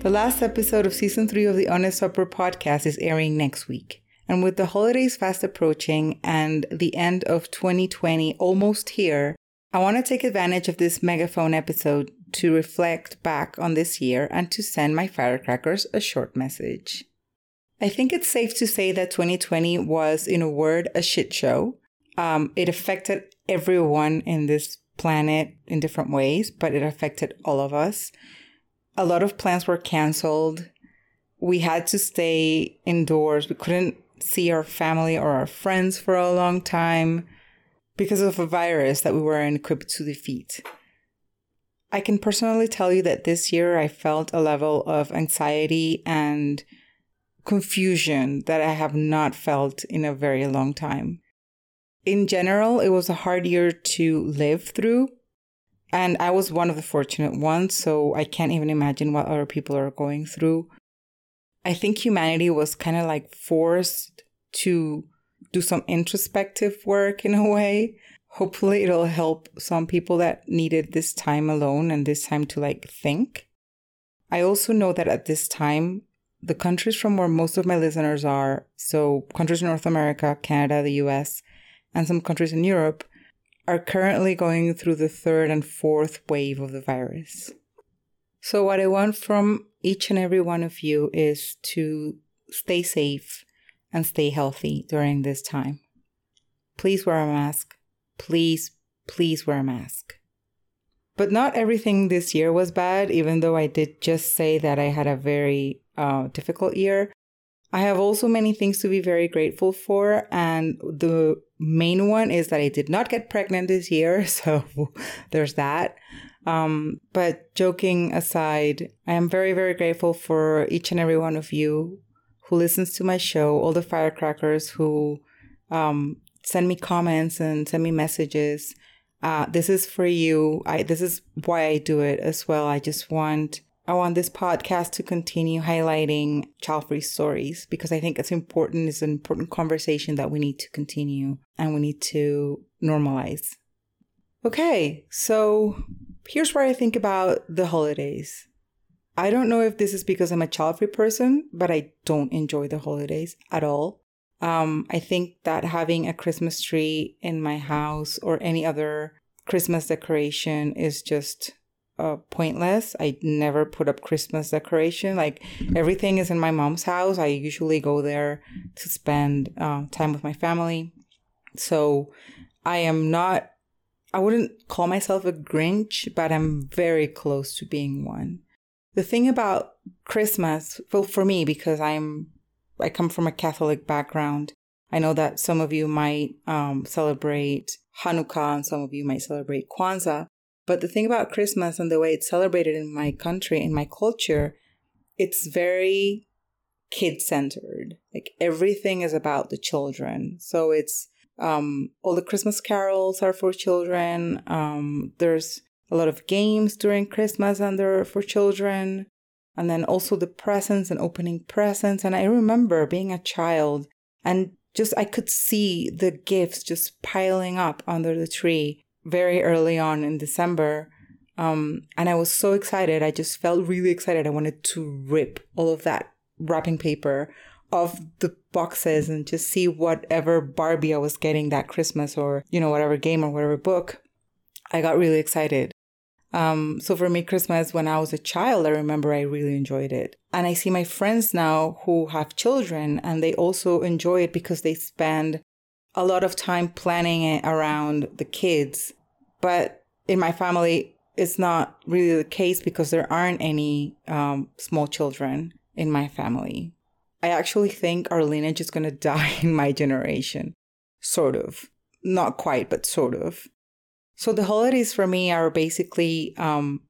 The last episode of season three of the Honest Uproar podcast is airing next week. And with the holidays fast approaching and the end of 2020 almost here, I want to take advantage of this megaphone episode to reflect back on this year and to send my firecrackers a short message. I think it's safe to say that 2020 was, in a word, a shit show. Um, it affected everyone in this planet in different ways, but it affected all of us a lot of plans were canceled. We had to stay indoors. We couldn't see our family or our friends for a long time because of a virus that we weren't equipped to defeat. I can personally tell you that this year I felt a level of anxiety and confusion that I have not felt in a very long time. In general, it was a hard year to live through and I was one of the fortunate ones, so I can't even imagine what other people are going through. I think humanity was kind of like forced to do some introspective work in a way. Hopefully, it'll help some people that needed this time alone and this time to like think. I also know that at this time, the countries from where most of my listeners are, so countries in North America, Canada, the US, and some countries in Europe, are currently going through the third and fourth wave of the virus. So, what I want from each and every one of you is to stay safe and stay healthy during this time. Please wear a mask. Please, please wear a mask. But not everything this year was bad, even though I did just say that I had a very uh, difficult year. I have also many things to be very grateful for. And the main one is that I did not get pregnant this year. So there's that. Um, but joking aside, I am very, very grateful for each and every one of you who listens to my show, all the firecrackers who um, send me comments and send me messages. Uh, this is for you. I, this is why I do it as well. I just want I want this podcast to continue highlighting child free stories because I think it's important. It's an important conversation that we need to continue and we need to normalize. Okay, so here's where I think about the holidays. I don't know if this is because I'm a child free person, but I don't enjoy the holidays at all. Um, I think that having a Christmas tree in my house or any other Christmas decoration is just uh, pointless. I never put up Christmas decoration. Like everything is in my mom's house. I usually go there to spend uh, time with my family. So I am not, I wouldn't call myself a Grinch, but I'm very close to being one. The thing about Christmas, well, for me, because I'm, I come from a Catholic background, I know that some of you might um, celebrate Hanukkah and some of you might celebrate Kwanzaa. But the thing about Christmas and the way it's celebrated in my country, in my culture, it's very kid centered. Like everything is about the children. So it's um, all the Christmas carols are for children. Um, there's a lot of games during Christmas and they're for children. And then also the presents and opening presents. And I remember being a child and just I could see the gifts just piling up under the tree very early on in December. Um, and I was so excited. I just felt really excited. I wanted to rip all of that wrapping paper off the boxes and just see whatever Barbie I was getting that Christmas or, you know, whatever game or whatever book. I got really excited. Um, so for me, Christmas, when I was a child, I remember I really enjoyed it. And I see my friends now who have children and they also enjoy it because they spend a lot of time planning it around the kids but in my family, it's not really the case because there aren't any um, small children in my family. I actually think our lineage is going to die in my generation. Sort of. Not quite, but sort of. So the holidays for me are basically um,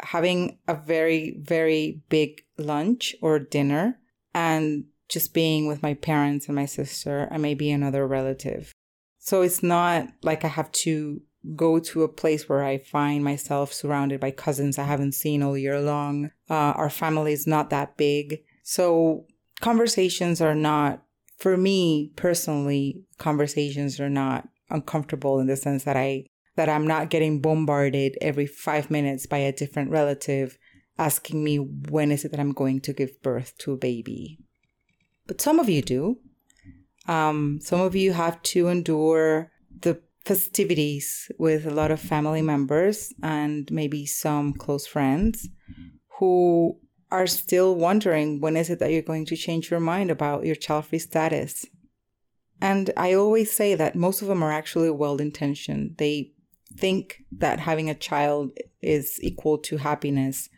having a very, very big lunch or dinner and just being with my parents and my sister and maybe another relative. So it's not like I have to go to a place where I find myself surrounded by cousins I haven't seen all year long. Uh, our family is not that big. So conversations are not, for me personally, conversations are not uncomfortable in the sense that I that I'm not getting bombarded every five minutes by a different relative asking me when is it that I'm going to give birth to a baby. But some of you do. Um, some of you have to endure the festivities with a lot of family members and maybe some close friends who are still wondering when is it that you're going to change your mind about your child free status. And I always say that most of them are actually well intentioned. They think that having a child is equal to happiness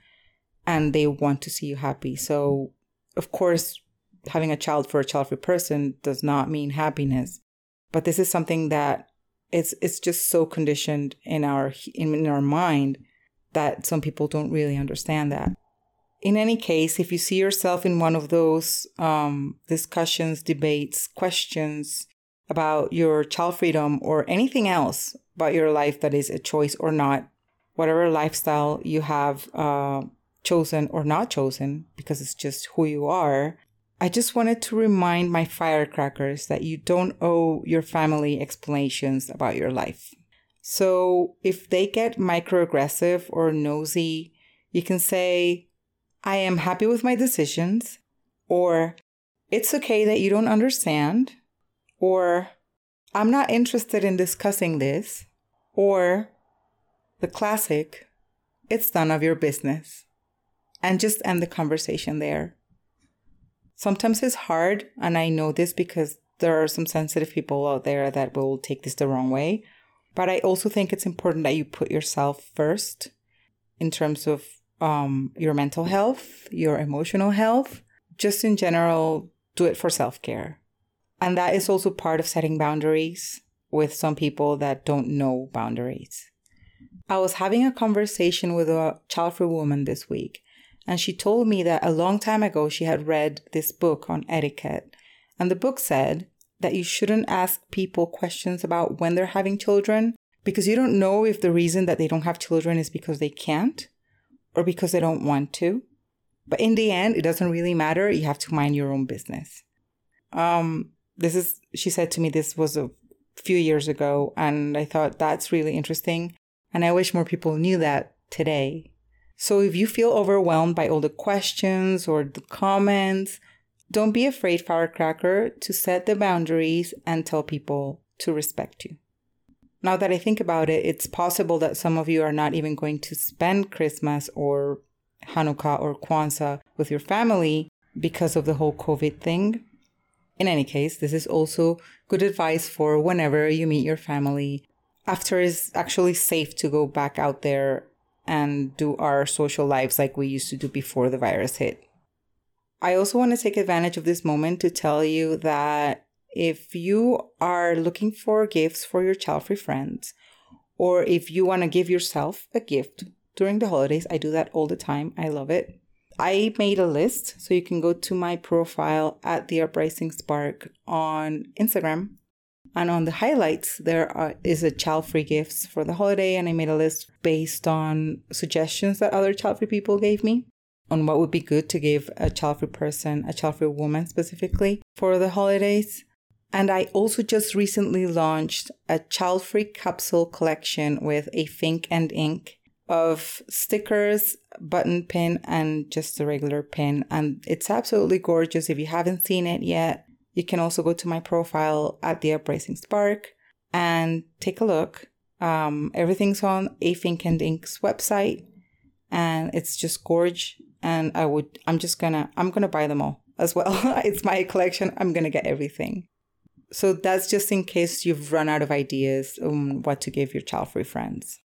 and they want to see you happy. So, of course, having a child for a child free person does not mean happiness. But this is something that it's it's just so conditioned in our in, our mind that some people don't really understand that. In any case, if you see yourself in one of those um, discussions, debates, questions about your child freedom or anything else about your life that is a choice or not, whatever lifestyle you have uh, chosen or not chosen, because it's just who you are, I just wanted to remind my firecrackers that you don't owe your family explanations about your life. So if they get microaggressive or nosy, you can say, I am happy with my decisions, or it's okay that you don't understand, or I'm not interested in discussing this, or the classic, it's none of your business. And just end the conversation there. Sometimes it's hard, and I know this because there are some sensitive people out there that will take this the wrong way. But I also think it's important that you put yourself first in terms of um, your mental health, your emotional health, just in general, do it for self care. And that is also part of setting boundaries with some people that don't know boundaries. I was having a conversation with a child free woman this week, and she told me that a long time ago she had read this book on etiquette. And the book said that you shouldn't ask people questions about when they're having children because you don't know if the reason that they don't have children is because they can't or because they don't want to. But in the end, it doesn't really matter. You have to mind your own business. Um, this is, she said to me, this was a few years ago, and I thought that's really interesting. And I wish more people knew that today so if you feel overwhelmed by all the questions or the comments, don't be afraid, Firecracker, to set the boundaries and tell people to respect you. Now that I think about it, it's possible that some of you are not even going to spend Christmas or Hanukkah or Kwanzaa with your family because of the whole COVID thing. In any case, this is also good advice for whenever you meet your family after it's actually safe to go back out there and do our social lives like we used to do before the virus hit. I also want to take advantage of this moment to tell you that if you are looking for gifts for your child free friends, or if you want to give yourself a gift during the holidays, I do that all the time. I love it. I made a list, so you can go to my profile at the Uprising Spark on Instagram and on the highlights, there are, is a child free gifts for the holiday. And I made a list based on suggestions that other child free people gave me on what would be good to give a child free person, a child free woman specifically for the holidays. And I also just recently launched a child free capsule collection with a Fink and Ink of stickers, button pin, and just a regular pin. And it's absolutely gorgeous. If you haven't seen it yet, you can also go to my profile at the Uprising Spark and take a look. Um, everything's on A Fink and Ink's website, and it's just gorge. And I would, I'm just gonna, I'm gonna buy them all as well. it's my collection. I'm gonna get everything. So that's just in case you've run out of ideas on what to give your child-free friends.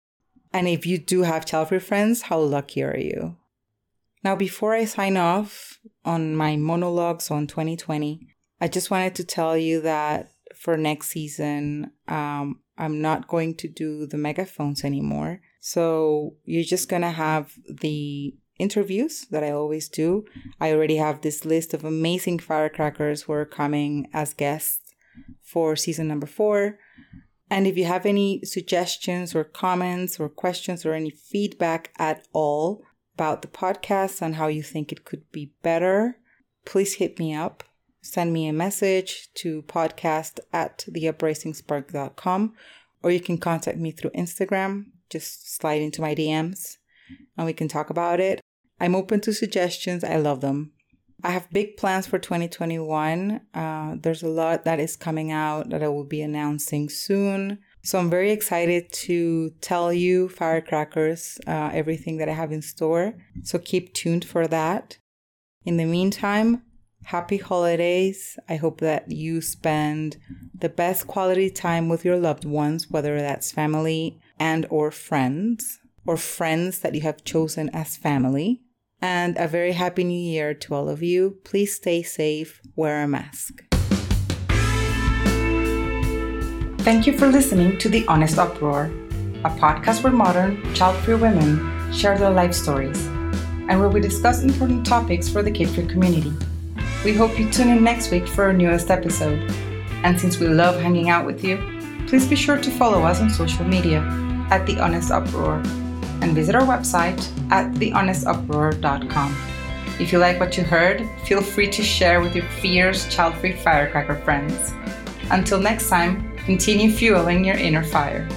And if you do have child-free friends, how lucky are you? Now, before I sign off on my monologues on 2020, I just wanted to tell you that for next season, um, I'm not going to do the megaphones anymore. So you're just going to have the interviews that I always do. I already have this list of amazing firecrackers who are coming as guests for season number four. And if you have any suggestions or comments or questions or any feedback at all about the podcast and how you think it could be better, please hit me up. Send me a message to podcast at theuprising.spark.com or you can contact me through Instagram. Just slide into my DMs and we can talk about it. I'm open to suggestions. I love them. I have big plans for 2021. Uh, there's a lot that is coming out that I will be announcing soon. So I'm very excited to tell you, firecrackers, uh, everything that I have in store. So keep tuned for that. In the meantime, happy holidays. I hope that you spend the best quality time with your loved ones, whether that's family and or friends or friends that you have chosen as family and a very happy new year to all of you. Please stay safe, wear a mask. Thank you for listening to The Honest Uproar, a podcast where modern, child free women share their life stories and where we discuss important topics for the kid free community. We hope you tune in next week for our newest episode. And since we love hanging out with you, please be sure to follow us on social media at The Honest Uproar and visit our website at thehonestuproar.com. If you like what you heard, feel free to share with your fierce, child free firecracker friends. Until next time, continue fueling your inner fire.